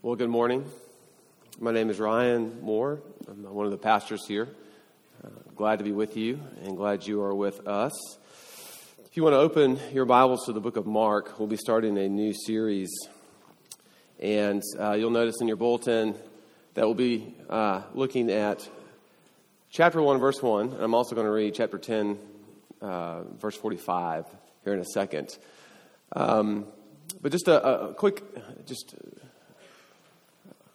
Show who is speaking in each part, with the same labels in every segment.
Speaker 1: Well, good morning. My name is Ryan Moore. I'm one of the pastors here. Uh, glad to be with you and glad you are with us. If you want to open your Bibles to the book of Mark, we'll be starting a new series. And uh, you'll notice in your bulletin that we'll be uh, looking at chapter 1, verse 1. And I'm also going to read chapter 10, uh, verse 45 here in a second. Um, but just a, a quick, just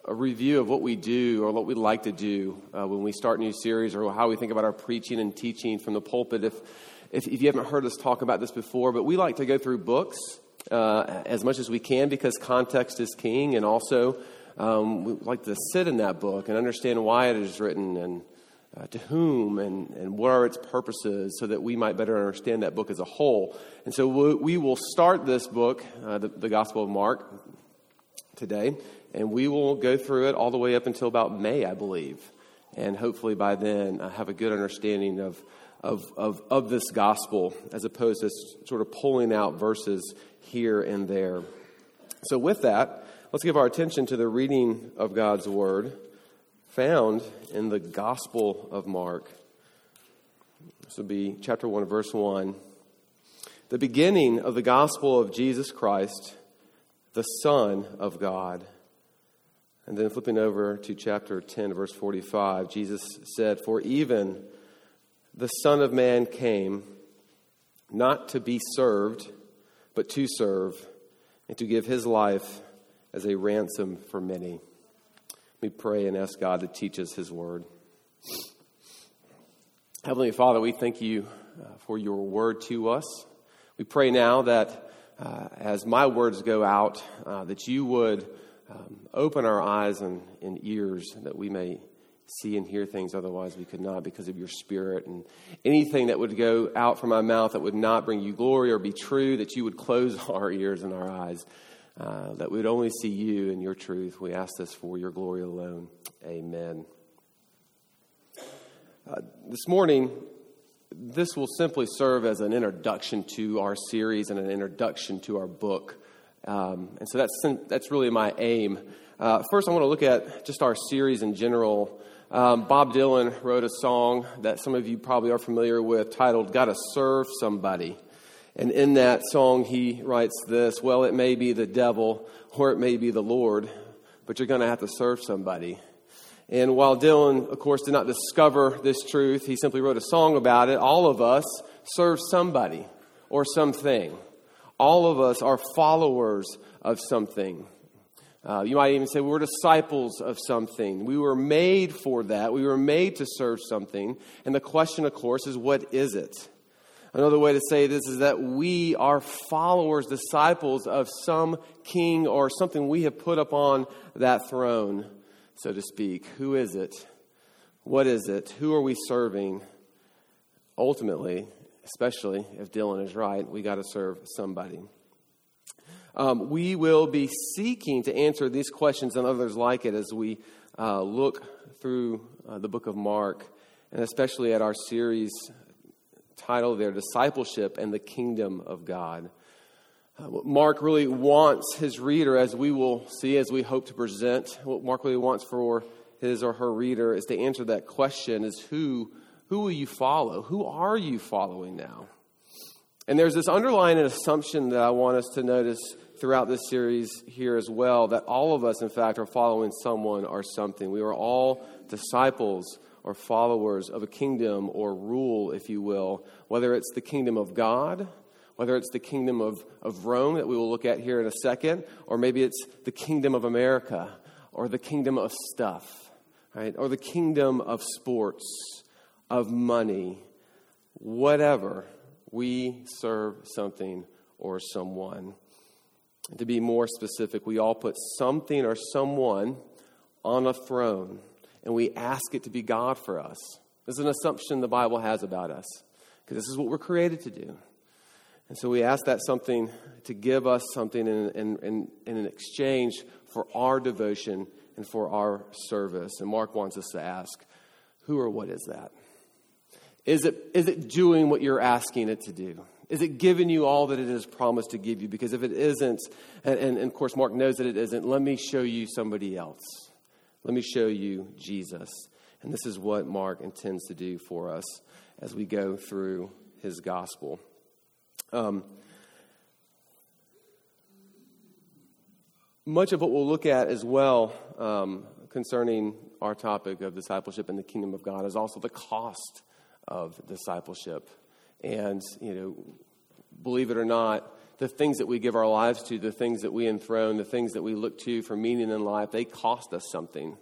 Speaker 1: a review of what we do or what we like to do uh, when we start new series or how we think about our preaching and teaching from the pulpit. If, if, if you haven't heard us talk about this before, but we like to go through books uh, as much as we can because context is king, and also um, we like to sit in that book and understand why it is written and uh, to whom and, and what are its purposes so that we might better understand that book as a whole. And so we, we will start this book, uh, the, the Gospel of Mark, today and we will go through it all the way up until about May, I believe. And hopefully by then, I have a good understanding of, of, of, of this gospel as opposed to sort of pulling out verses here and there. So, with that, let's give our attention to the reading of God's word found in the Gospel of Mark. This will be chapter 1, verse 1. The beginning of the gospel of Jesus Christ, the Son of God and then flipping over to chapter 10, verse 45, Jesus said, For even the Son of Man came not to be served, but to serve, and to give his life as a ransom for many. We pray and ask God to teach us his word. Heavenly Father, we thank you uh, for your word to us. We pray now that uh, as my words go out, uh, that you would um, open our eyes and, and ears that we may see and hear things otherwise we could not because of your spirit. And anything that would go out from my mouth that would not bring you glory or be true that you would close our ears and our eyes uh, that we would only see you and your truth. We ask this for your glory alone. Amen. Uh, this morning this will simply serve as an introduction to our series and an introduction to our book um, and so that's, that's really my aim. Uh, first, I want to look at just our series in general. Um, Bob Dylan wrote a song that some of you probably are familiar with titled Gotta Serve Somebody. And in that song, he writes this Well, it may be the devil or it may be the Lord, but you're going to have to serve somebody. And while Dylan, of course, did not discover this truth, he simply wrote a song about it. All of us serve somebody or something. All of us are followers of something. Uh, you might even say we were disciples of something. We were made for that. We were made to serve something. And the question, of course, is what is it? Another way to say this is that we are followers, disciples of some king or something we have put upon that throne, so to speak. Who is it? What is it? Who are we serving? Ultimately, especially if Dylan is right, we got to serve somebody. Um, we will be seeking to answer these questions and others like it as we uh, look through uh, the book of Mark, and especially at our series titled there, Discipleship and the Kingdom of God. What Mark really wants his reader, as we will see as we hope to present, what Mark really wants for his or her reader is to answer that question is who who will you follow? Who are you following now? And there's this underlying assumption that I want us to notice throughout this series here as well that all of us, in fact, are following someone or something. We are all disciples or followers of a kingdom or rule, if you will, whether it's the kingdom of God, whether it's the kingdom of, of Rome that we will look at here in a second, or maybe it's the kingdom of America, or the kingdom of stuff, right? Or the kingdom of sports of money, whatever, we serve something or someone. To be more specific, we all put something or someone on a throne and we ask it to be God for us. This is an assumption the Bible has about us because this is what we're created to do. And so we ask that something to give us something in, in, in, in exchange for our devotion and for our service. And Mark wants us to ask, who or what is that? Is it, is it doing what you're asking it to do? Is it giving you all that it has promised to give you? Because if it isn't, and, and, and of course Mark knows that it isn't, let me show you somebody else. Let me show you Jesus. And this is what Mark intends to do for us as we go through his gospel. Um, much of what we'll look at as well um, concerning our topic of discipleship in the kingdom of God is also the cost of discipleship. And, you know, believe it or not, the things that we give our lives to, the things that we enthrone, the things that we look to for meaning in life, they cost us something.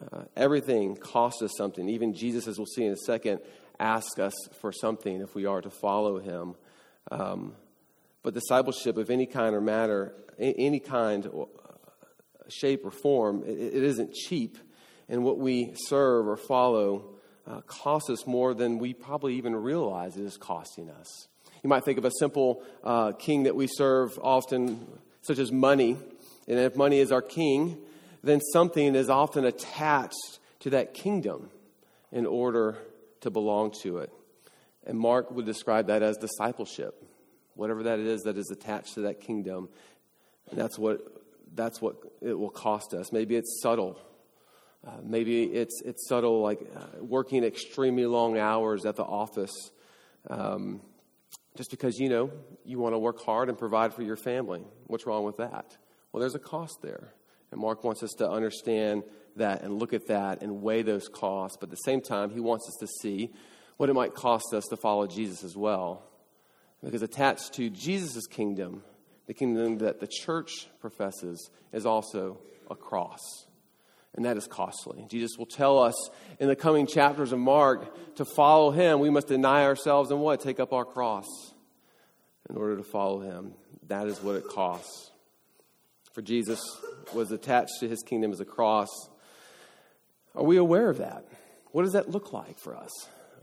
Speaker 1: Uh, everything costs us something. Even Jesus, as we'll see in a second, asks us for something if we are to follow him. Um, but discipleship of any kind or matter, any kind, or shape, or form, it, it isn't cheap. And what we serve or follow uh, costs us more than we probably even realize it is costing us. You might think of a simple uh, king that we serve often, such as money. And if money is our king, then something is often attached to that kingdom in order to belong to it. And Mark would describe that as discipleship, whatever that is that is attached to that kingdom. And that's what, that's what it will cost us. Maybe it's subtle. Uh, maybe it's, it's subtle, like uh, working extremely long hours at the office um, just because, you know, you want to work hard and provide for your family. What's wrong with that? Well, there's a cost there. And Mark wants us to understand that and look at that and weigh those costs. But at the same time, he wants us to see what it might cost us to follow Jesus as well. Because attached to Jesus' kingdom, the kingdom that the church professes, is also a cross. And that is costly. Jesus will tell us in the coming chapters of Mark to follow him, we must deny ourselves and what? Take up our cross in order to follow him. That is what it costs. For Jesus was attached to his kingdom as a cross. Are we aware of that? What does that look like for us?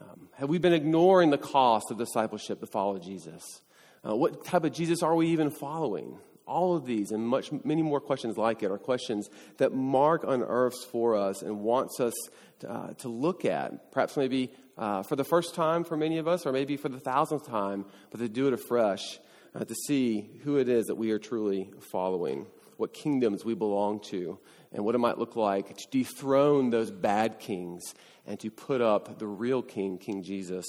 Speaker 1: Um, have we been ignoring the cost of discipleship to follow Jesus? Uh, what type of Jesus are we even following? All of these and much, many more questions like it are questions that Mark unearths for us and wants us to, uh, to look at, perhaps maybe uh, for the first time for many of us, or maybe for the thousandth time, but to do it afresh, uh, to see who it is that we are truly following what kingdoms we belong to, and what it might look like to dethrone those bad kings and to put up the real king, King Jesus,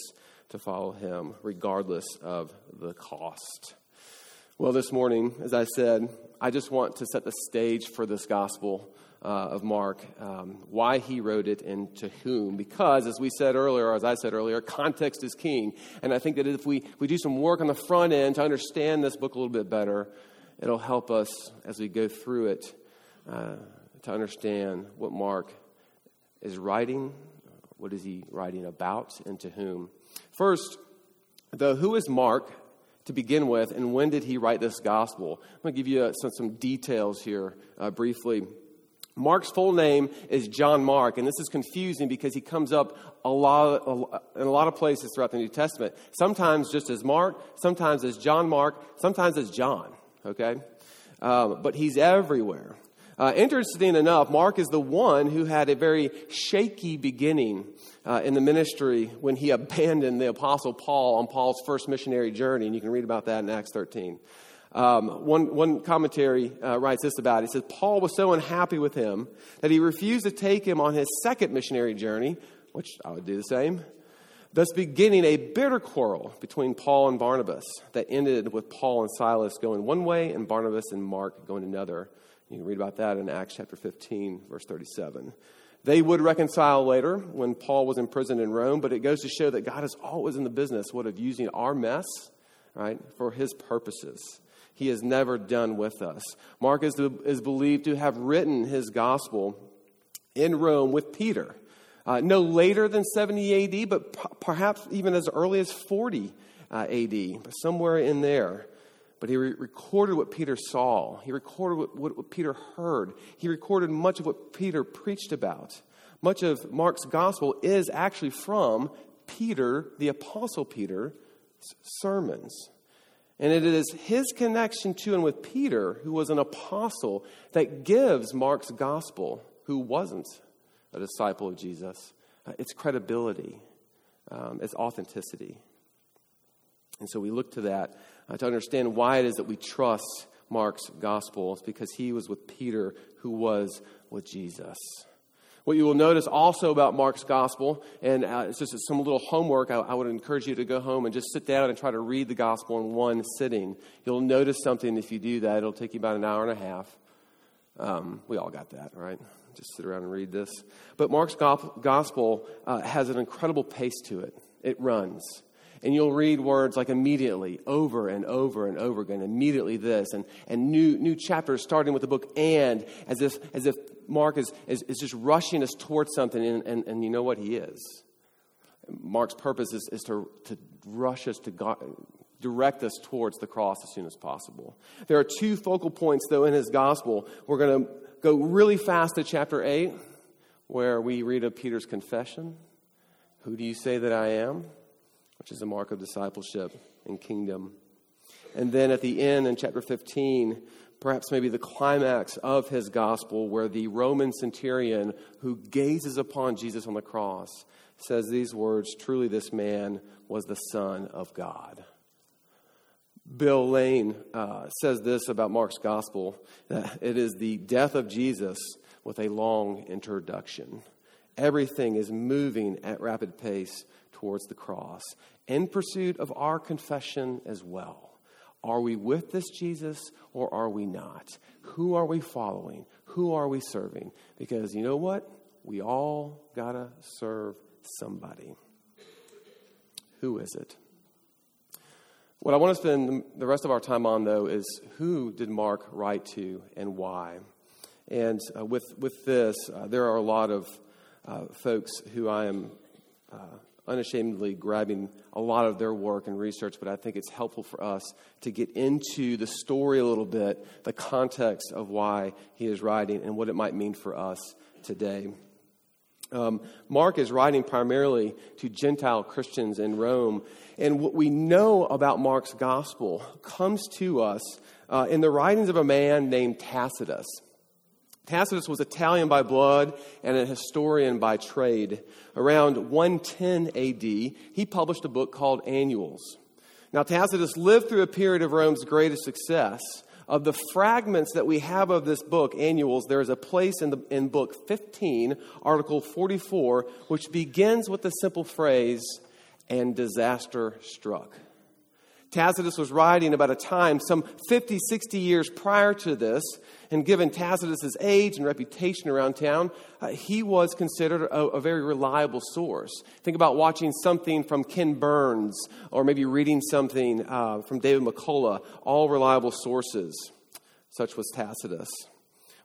Speaker 1: to follow him, regardless of the cost. Well, this morning, as I said, I just want to set the stage for this gospel uh, of Mark, um, why he wrote it and to whom. Because, as we said earlier, as I said earlier, context is king. And I think that if we, we do some work on the front end to understand this book a little bit better, it'll help us as we go through it uh, to understand what Mark is writing, what is he writing about, and to whom. First, the who is Mark to begin with, and when did he write this gospel? I'm going to give you uh, some, some details here uh, briefly. Mark's full name is John Mark, and this is confusing because he comes up a lot, a, in a lot of places throughout the New Testament. Sometimes just as Mark, sometimes as John Mark, sometimes as John okay? Um, but he's everywhere. Uh, interesting enough, Mark is the one who had a very shaky beginning uh, in the ministry when he abandoned the Apostle Paul on Paul's first missionary journey, and you can read about that in Acts 13. Um, one, one commentary uh, writes this about it. He says, Paul was so unhappy with him that he refused to take him on his second missionary journey, which I would do the same thus beginning a bitter quarrel between Paul and Barnabas that ended with Paul and Silas going one way and Barnabas and Mark going another. You can read about that in Acts chapter 15, verse 37. They would reconcile later when Paul was imprisoned in Rome, but it goes to show that God is always in the business what, of using our mess right, for his purposes. He is never done with us. Mark is, is believed to have written his gospel in Rome with Peter uh, no later than 70 AD, but p- perhaps even as early as 40 uh, AD, somewhere in there. But he re- recorded what Peter saw. He recorded what, what, what Peter heard. He recorded much of what Peter preached about. Much of Mark's gospel is actually from Peter, the Apostle Peter's sermons. And it is his connection to and with Peter, who was an apostle, that gives Mark's gospel, who wasn't a disciple of Jesus. Uh, it's credibility, um, it's authenticity. And so we look to that uh, to understand why it is that we trust Mark's gospel. It's because he was with Peter, who was with Jesus. What you will notice also about Mark's gospel, and uh, it's just some little homework, I, I, would encourage you to go home and just sit down and try to read the gospel in one sitting. You'll notice something if you do that. It'll take you about an hour and a half. Um, we all got that, right? Just sit around and read this. But Mark's gospel uh, has an incredible pace to it, it runs. And you'll read words like immediately, over and over and over again, immediately this, and, and new, new chapters starting with the book and, as if, as if Mark is, is, is just rushing us towards something, and, and, and you know what he is. Mark's purpose is, is to, to rush us to God, direct us towards the cross as soon as possible. There are two focal points, though, in his gospel. We're going to go really fast to chapter 8, where we read of Peter's confession Who do you say that I am? which is a mark of discipleship and kingdom. And then at the end in chapter 15, perhaps maybe the climax of his gospel, where the Roman centurion who gazes upon Jesus on the cross says these words Truly, this man was the Son of God. Bill Lane uh, says this about Mark's gospel that it is the death of Jesus with a long introduction. Everything is moving at rapid pace towards the cross in pursuit of our confession as well. Are we with this Jesus or are we not? Who are we following? Who are we serving? Because you know what? We all got to serve somebody. Who is it? What I want to spend the rest of our time on, though, is who did Mark write to and why? And uh, with, with this, uh, there are a lot of uh, folks who I am uh, unashamedly grabbing a lot of their work and research, but I think it's helpful for us to get into the story a little bit, the context of why he is writing, and what it might mean for us today. Um, Mark is writing primarily to Gentile Christians in Rome, and what we know about Mark's gospel comes to us uh, in the writings of a man named Tacitus. Tacitus was Italian by blood and a historian by trade. Around 110 AD, he published a book called Annals. Now, Tacitus lived through a period of Rome's greatest success. Of the fragments that we have of this book, Annals, there is a place in, the, in book 15, article 44, which begins with the simple phrase, and disaster struck. Tacitus was writing about a time some 50, 60 years prior to this, and given Tacitus's age and reputation around town, uh, he was considered a, a, very reliable source. Think about watching something from Ken Burns, or maybe reading something uh, from David McCullough, all reliable sources. Such was Tacitus.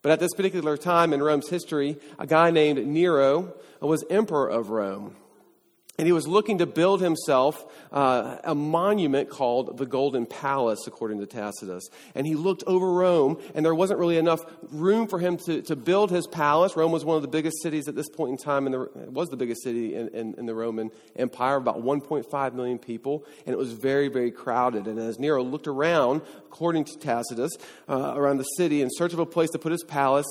Speaker 1: But at this particular time in Rome's history, a guy named Nero was emperor of Rome. And he was looking to build himself uh, a monument called the Golden Palace, according to Tacitus. And he looked over Rome, and there wasn't really enough room for him to, to build his palace. Rome was one of the biggest cities at this point in time, and it was the biggest city in, in, in the Roman Empire, about 1.5 million people, and it was very, very crowded. And as Nero looked around, according to Tacitus, uh, around the city in search of a place to put his palace,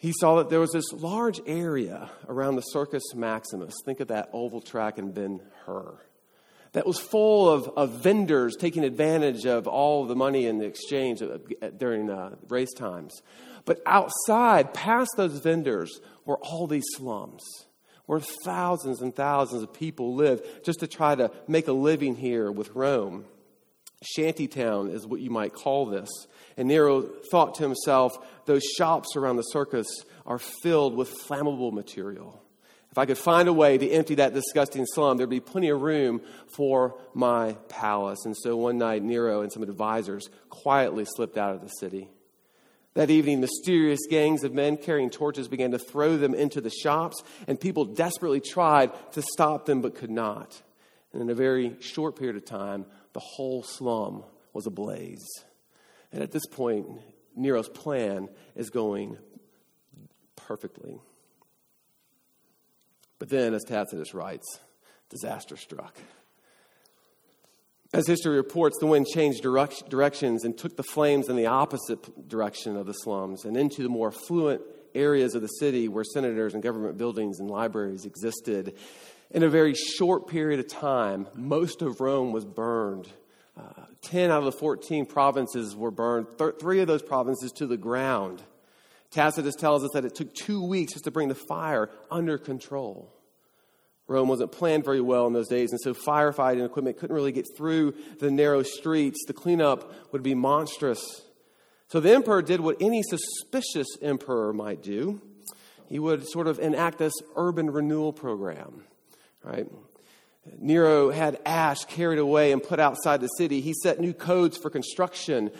Speaker 1: he saw that there was this large area around the Circus Maximus. Think of that oval track and Ben Hur. That was full of, of vendors taking advantage of all the money in the exchange during uh, race times. But outside, past those vendors, were all these slums where thousands and thousands of people live just to try to make a living here with Rome. Shantytown is what you might call this. And Nero thought to himself, those shops around the circus are filled with flammable material. If I could find a way to empty that disgusting slum, there'd be plenty of room for my palace. And so one night, Nero and some advisors quietly slipped out of the city. That evening, mysterious gangs of men carrying torches began to throw them into the shops, and people desperately tried to stop them but could not. And in a very short period of time, the whole slum was ablaze. And at this point, Nero's plan is going perfectly. But then, as Tacitus writes, disaster struck. As history reports, the wind changed direct, directions and took the flames in the opposite direction of the slums and into the more affluent areas of the city where senators and government buildings and libraries existed. In a very short period of time, most of Rome was burned. Uh, 10 out of the 14 provinces were burned, th- three of those provinces to the ground. Tacitus tells us that it took two weeks just to bring the fire under control. Rome wasn't planned very well in those days, and so firefighting equipment couldn't really get through the narrow streets. The cleanup would be monstrous. So the emperor did what any suspicious emperor might do. He would sort of enact this urban renewal program, right? Nero had ash carried away and put outside the city. He set new codes for construction,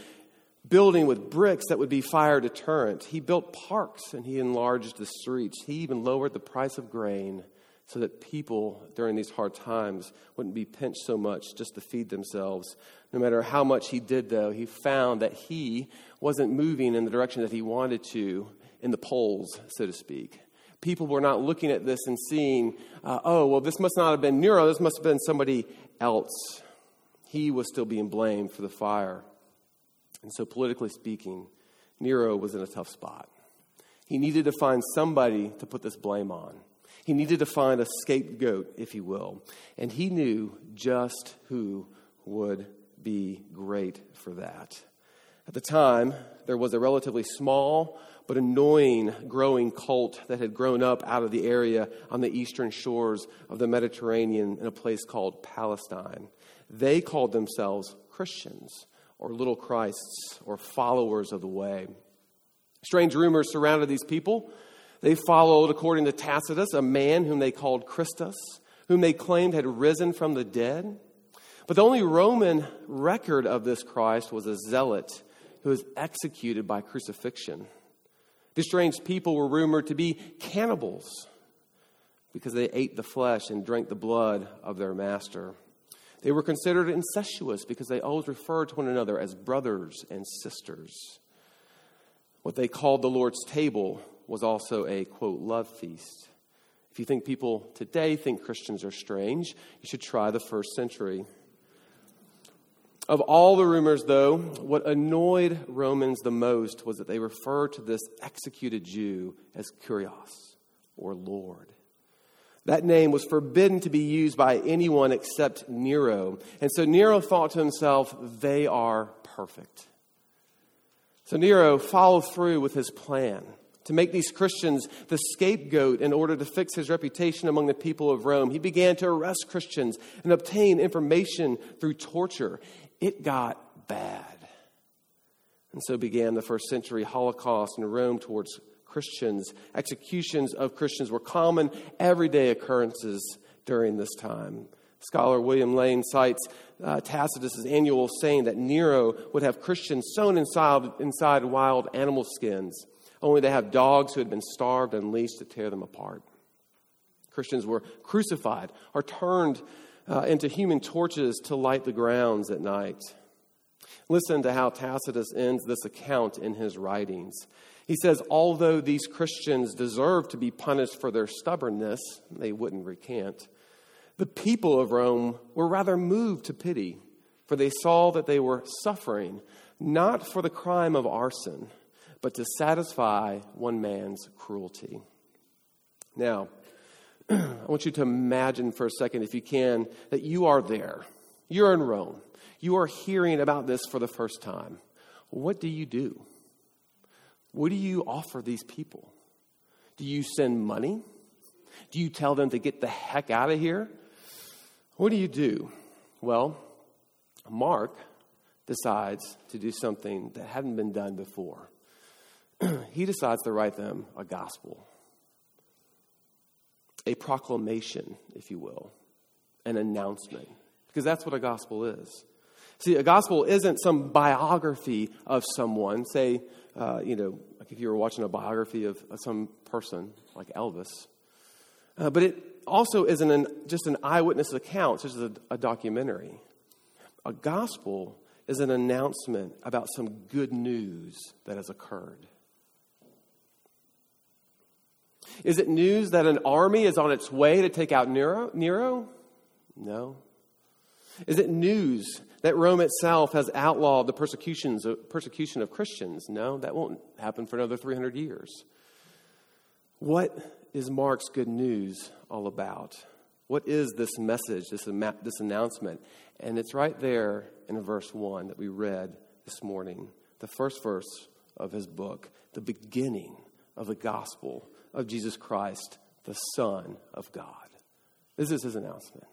Speaker 1: building with bricks that would be fire deterrent. He built parks and he enlarged the streets. He even lowered the price of grain so that people during these hard times wouldn't be pinched so much just to feed themselves. No matter how much he did, though, he found that he wasn't moving in the direction that he wanted to in the polls, so to speak people were not looking at this and seeing, uh, oh, well, this must not have been Nero, this must have been somebody else. He was still being blamed for the fire. And so, politically speaking, Nero was in a tough spot. He needed to find somebody to put this blame on. He needed to find a scapegoat, if you will. And he knew just who would be great for that. At the time, there was a relatively small but annoying growing cult that had grown up out of the area on the eastern shores of the Mediterranean in a place called Palestine. They called themselves Christians or little Christs or followers of the way. Strange rumors surrounded these people. They followed, according to Tacitus, a man whom they called Christus, whom they claimed had risen from the dead. But the only Roman record of this Christ was a zealot who was executed by crucifixion. These strange people were rumored to be cannibals because they ate the flesh and drank the blood of their master. They were considered incestuous because they always referred to one another as brothers and sisters. What they called the Lord's table was also a, quote, love feast. If you think people today think Christians are strange, you should try the first century. Of all the rumors, though, what annoyed Romans the most was that they referred to this executed Jew as Kurios, or Lord. That name was forbidden to be used by anyone except Nero. And so Nero thought to himself, they are perfect. So Nero followed through with his plan to make these Christians the scapegoat in order to fix his reputation among the people of Rome. He began to arrest Christians and obtain information through torture it got bad. And so began the first century Holocaust in Rome towards Christians. Executions of Christians were common, everyday occurrences during this time. Scholar William Lane cites uh, Tacitus' annual saying that Nero would have Christians sewn inside, inside wild animal skins, only to have dogs who had been starved unleashed to tear them apart. Christians were crucified or turned uh, into human torches to light the grounds at night. Listen to how Tacitus ends this account in his writings. He says, Although these Christians deserve to be punished for their stubbornness, they wouldn't recant. The people of Rome were rather moved to pity, for they saw that they were suffering not for the crime of arson, but to satisfy one man's cruelty. Now, I want you to imagine for a second, if you can, that you are there. You're in Rome. You are hearing about this for the first time. What do you do? What do you offer these people? Do you send money? Do you tell them to get the heck out of here? What do you do? Well, Mark decides to do something that hadn't been done before. he decides to write them a gospel a proclamation, if you will, an announcement, because that's what a gospel is. See, a gospel isn't some biography of someone, say, uh, you know, like if you were watching a biography of, some person, like Elvis. Uh, but it also isn't an, just an eyewitness account, it's just a, a documentary. A gospel is an announcement about some good news that has occurred. Is it news that an army is on its way to take out Nero? Nero? No. Is it news that Rome itself has outlawed the persecutions persecution of Christians? No, that won't happen for another 300 years. What is Mark's good news all about? What is this message, this, this announcement? And it's right there in verse 1 that we read this morning, the first verse of his book, the beginning of the gospel of Jesus Christ, the Son of God. This is his announcement.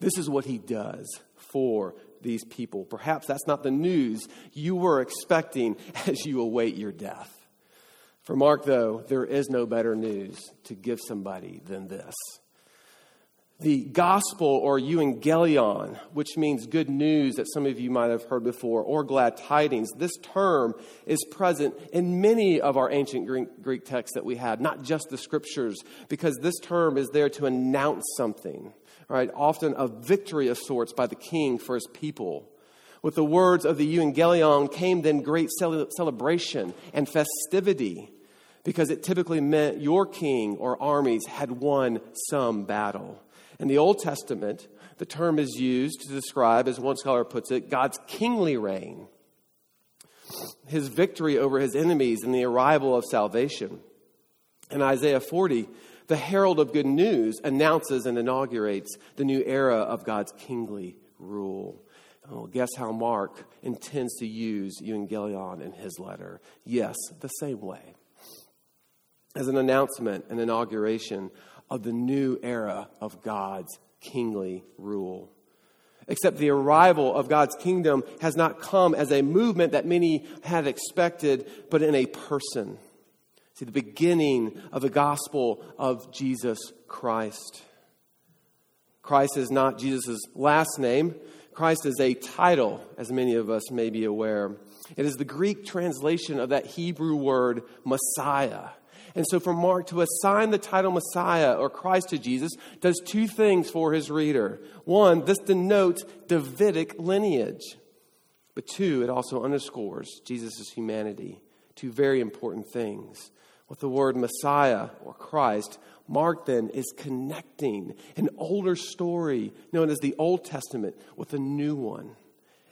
Speaker 1: This is what he does for these people. Perhaps that's not the news you were expecting as you await your death. For Mark, though, there is no better news to give somebody than this. The gospel or euangelion, which means good news that some of you might have heard before, or glad tidings, this term is present in many of our ancient Greek texts that we have, not just the scriptures, because this term is there to announce something, right? Often a victory of sorts by the king for his people. With the words of the euangelion came then great celebration and festivity because it typically meant your king or armies had won some battle. In the Old Testament, the term is used to describe, as one scholar puts it, God's kingly reign, his victory over his enemies, and the arrival of salvation. In Isaiah 40, the herald of good news announces and inaugurates the new era of God's kingly rule. Oh, guess how Mark intends to use euangelion in his letter? Yes, the same way as an announcement, an inauguration of the new era of God's kingly rule. Except the arrival of God's kingdom has not come as a movement that many had expected, but in a person. See, the beginning of the gospel of Jesus Christ. Christ is not Jesus' last name. Christ is a title, as many of us may be aware. It is the Greek translation of that Hebrew word Messiah. And so, for Mark to assign the title Messiah or Christ to Jesus does two things for his reader. One, this denotes Davidic lineage. But two, it also underscores Jesus' humanity. Two very important things. With the word Messiah or Christ, Mark then is connecting an older story known as the Old Testament with a new one.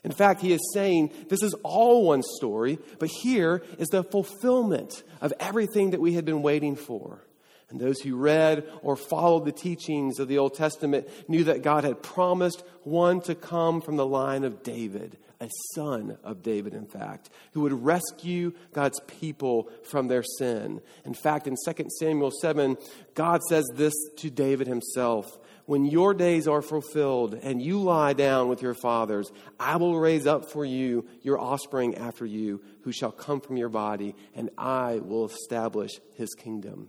Speaker 1: In fact, he is saying this is all one story, but here is the fulfillment of everything that we had been waiting for. And those who read or followed the teachings of the Old Testament knew that God had promised one to come from the line of David, a son of David, in fact, who would rescue God's people from their sin. In fact, in 2 Samuel 7, God says this to David himself when your days are fulfilled and you lie down with your fathers, I will raise up for you your offspring after you, who shall come from your body, and I will establish his kingdom.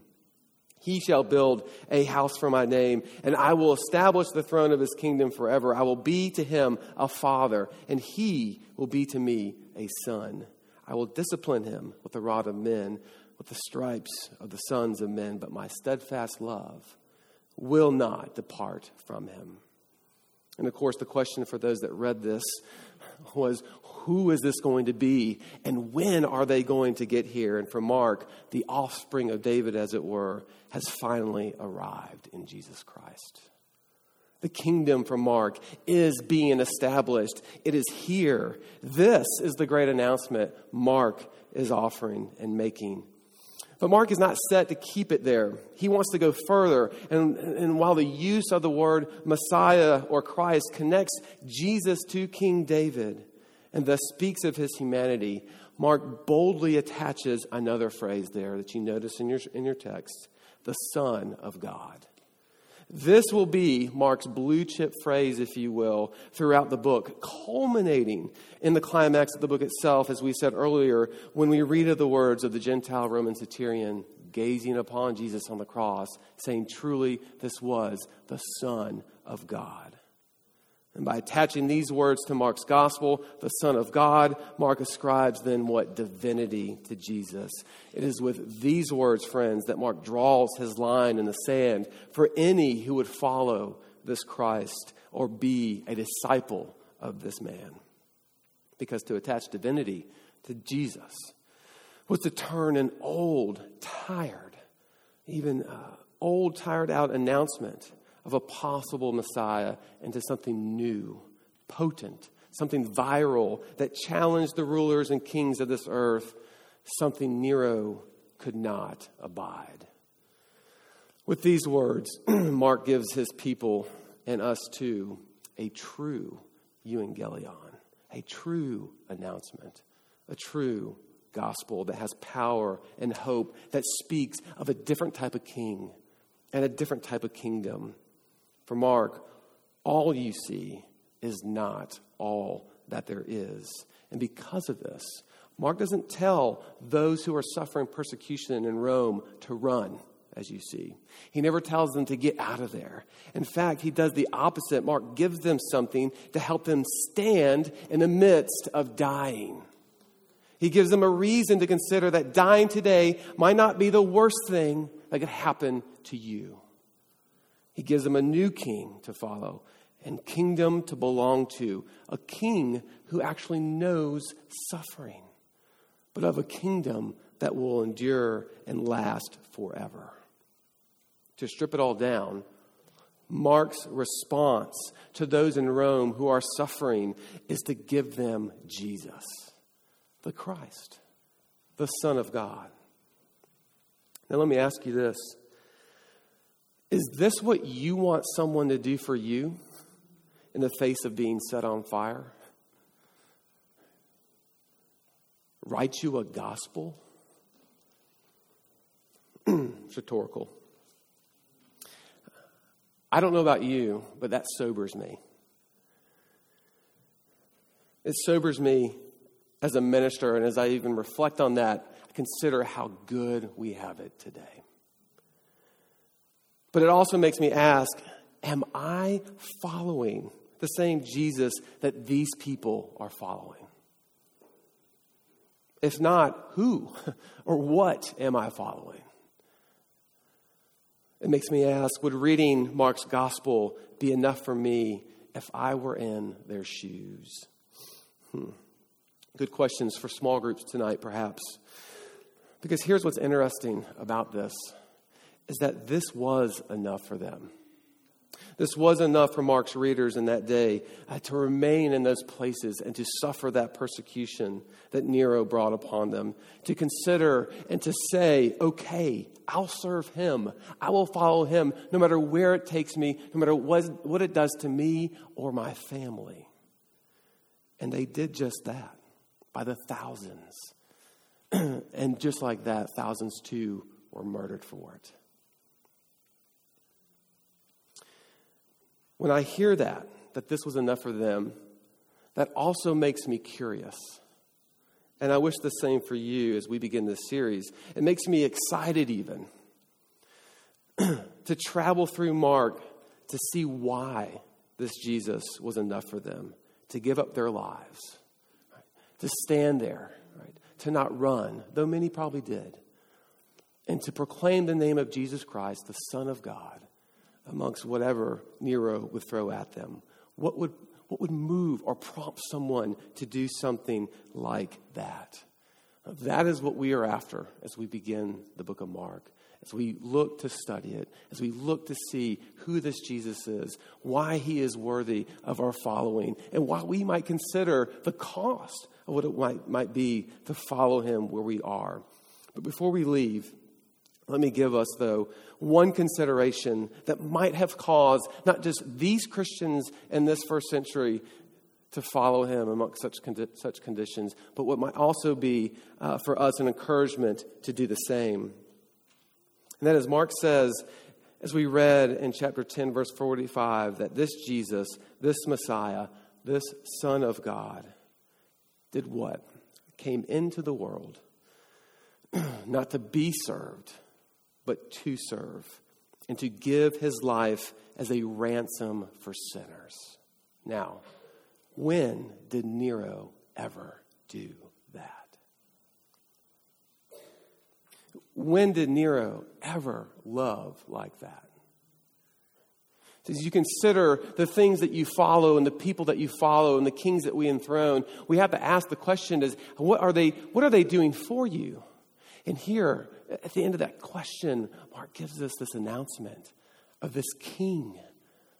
Speaker 1: He shall build a house for my name, and I will establish the throne of his kingdom forever. I will be to him a father, and he will be to me a son. I will discipline him with the rod of men, with the stripes of the sons of men, but my steadfast love will not depart from him. And of course, the question for those that read this was who is this going to be and when are they going to get here? And for Mark, the offspring of David, as it were, has finally arrived in Jesus Christ. The kingdom for Mark is being established. It is here. This is the great announcement Mark is offering and making but Mark is not set to keep it there. He wants to go further. And, and while the use of the word Messiah or Christ connects Jesus to King David and thus speaks of his humanity, Mark boldly attaches another phrase there that you notice in your, in your text the Son of God. This will be Mark's blue chip phrase, if you will, throughout the book, culminating in the climax of the book itself, as we said earlier, when we read of the words of the Gentile Roman centurion gazing upon Jesus on the cross, saying, Truly, this was the Son of God. And by attaching these words to Mark's gospel, the Son of God, Mark ascribes then what? Divinity to Jesus. It is with these words, friends, that Mark draws his line in the sand for any who would follow this Christ or be a disciple of this man. Because to attach divinity to Jesus was to turn an old, tired, even uh, old, tired out announcement of a possible Messiah into something new, potent, something viral that challenged the rulers and kings of this earth, something Nero could not abide. With these words, Mark gives his people and us too a true euangelion, a true announcement, a true gospel that has power and hope that speaks of a different type of king and a different type of kingdom. For Mark, all you see is not all that there is. And because of this, Mark doesn't tell those who are suffering persecution in Rome to run, as you see. He never tells them to get out of there. In fact, he does the opposite. Mark gives them something to help them stand in the midst of dying. He gives them a reason to consider that dying today might not be the worst thing that could happen to you. He gives them a new king to follow and kingdom to belong to, a king who actually knows suffering, but of a kingdom that will endure and last forever. To strip it all down, Mark's response to those in Rome who are suffering is to give them Jesus, the Christ, the Son of God. Now, let me ask you this Is this what you want someone to do for you? in the face of being set on fire? Write you a gospel? it's rhetorical. I don't know about you, but that sobers me. It sobers me as a minister, and as I even reflect on that, I consider how good we have it today. But it also makes me ask Am I following the same Jesus that these people are following? If not, who or what am I following? It makes me ask would reading Mark's gospel be enough for me if I were in their shoes? Hmm. Good questions for small groups tonight, perhaps. Because here's what's interesting about this is that this was enough for them. This was enough for Mark's readers in that day uh, to remain in those places and to suffer that persecution that Nero brought upon them, to consider and to say, okay, I'll serve him. I will follow him no matter where it takes me, no matter what, what it does to me or my family. And they did just that by the thousands. and just like that, thousands too were murdered for it. When I hear that, that this was enough for them, that also makes me curious. And I wish the same for you as we begin this series. It makes me excited, even, to travel through Mark to see why this Jesus was enough for them, to give up their lives, to stand there, right? to not run, though many probably did, and to proclaim the name of Jesus Christ, the Son of God, amongst whatever Nero would throw at them? What would, what would move or prompt someone to do something like that? That is what we are after as we begin the book of Mark, as we look to study it, as we look to see who this Jesus is, why he is worthy of our following, and why we might consider the cost of what it might, might be to follow him where we are. But before we leave, let me give us, though, one consideration that might have caused not just these Christians in this first century to follow him amongst such, condi- such conditions, but what might also be uh, for us an encouragement to do the same. And that is, Mark says, as we read in chapter 10, verse 45, that this Jesus, this Messiah, this Son of God, did what? Came into the world not to be served but to serve, and to give his life as a ransom for sinners. Now, when did Nero ever do that? When did Nero ever love like that? As you consider the things that you follow and the people that you follow and the kings that we enthrone, we have to ask the question is what are they, what are they doing for you? And here, at the end of that question, Mark gives us this announcement of this king,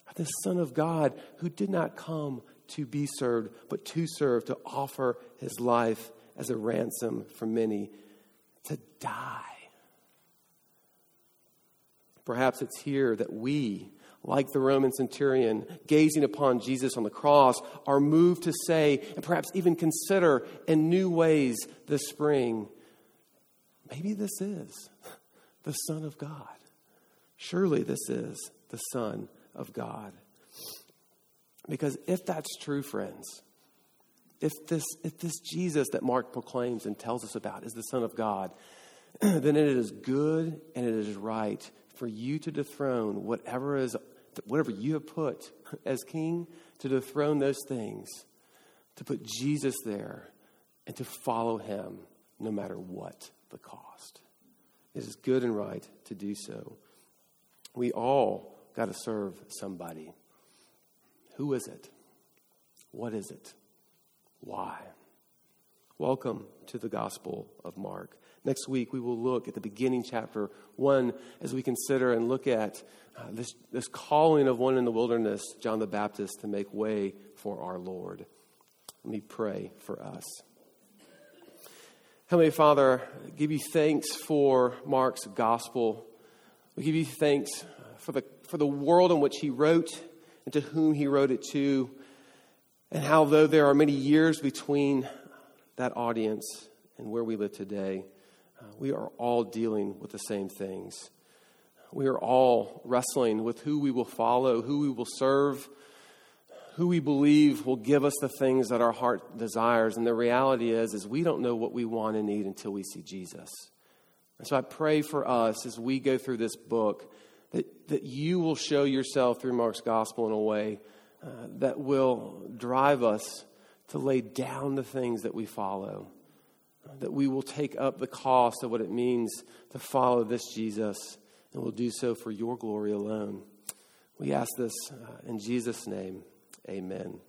Speaker 1: of this Son of God who did not come to be served, but to serve, to offer his life as a ransom for many, to die. Perhaps it's here that we like the Roman centurion, gazing upon Jesus on the cross, are moved to say, and perhaps even consider in new ways this spring, maybe this is the Son of God. Surely this is the Son of God. Because if that's true, friends, if this, if this Jesus that Mark proclaims and tells us about is the Son of God, then it is good and it is right for you to dethrone whatever is whatever you have put as king, to dethrone those things, to put Jesus there, and to follow him no matter what the cost. It is good and right to do so. We all got to serve somebody. Who is it? What is it? Why? Welcome to the Gospel of Mark. Next week, we will look at the beginning, chapter 1, as we consider and look at uh, this, this calling of one in the wilderness, John the Baptist, to make way for our Lord. Let me pray for us. Heavenly Father, give you thanks for Mark's gospel. We give you thanks for the, for the world in which he wrote and to whom he wrote it to, and how, though there are many years between that audience and where we live today, uh, we are all dealing with the same things. We are all wrestling with who we will follow, who we will serve, who we believe will give us the things that our heart desires. And the reality is, is we don't know what we want and need until we see Jesus. And so I pray for us as we go through this book that, that you will show yourself through Mark's gospel in a way uh, that will drive us to lay down the things that we follow that we will take up the cost of what it means to follow this Jesus, and we'll do so for your glory alone. We ask this uh, in Jesus' name. Amen.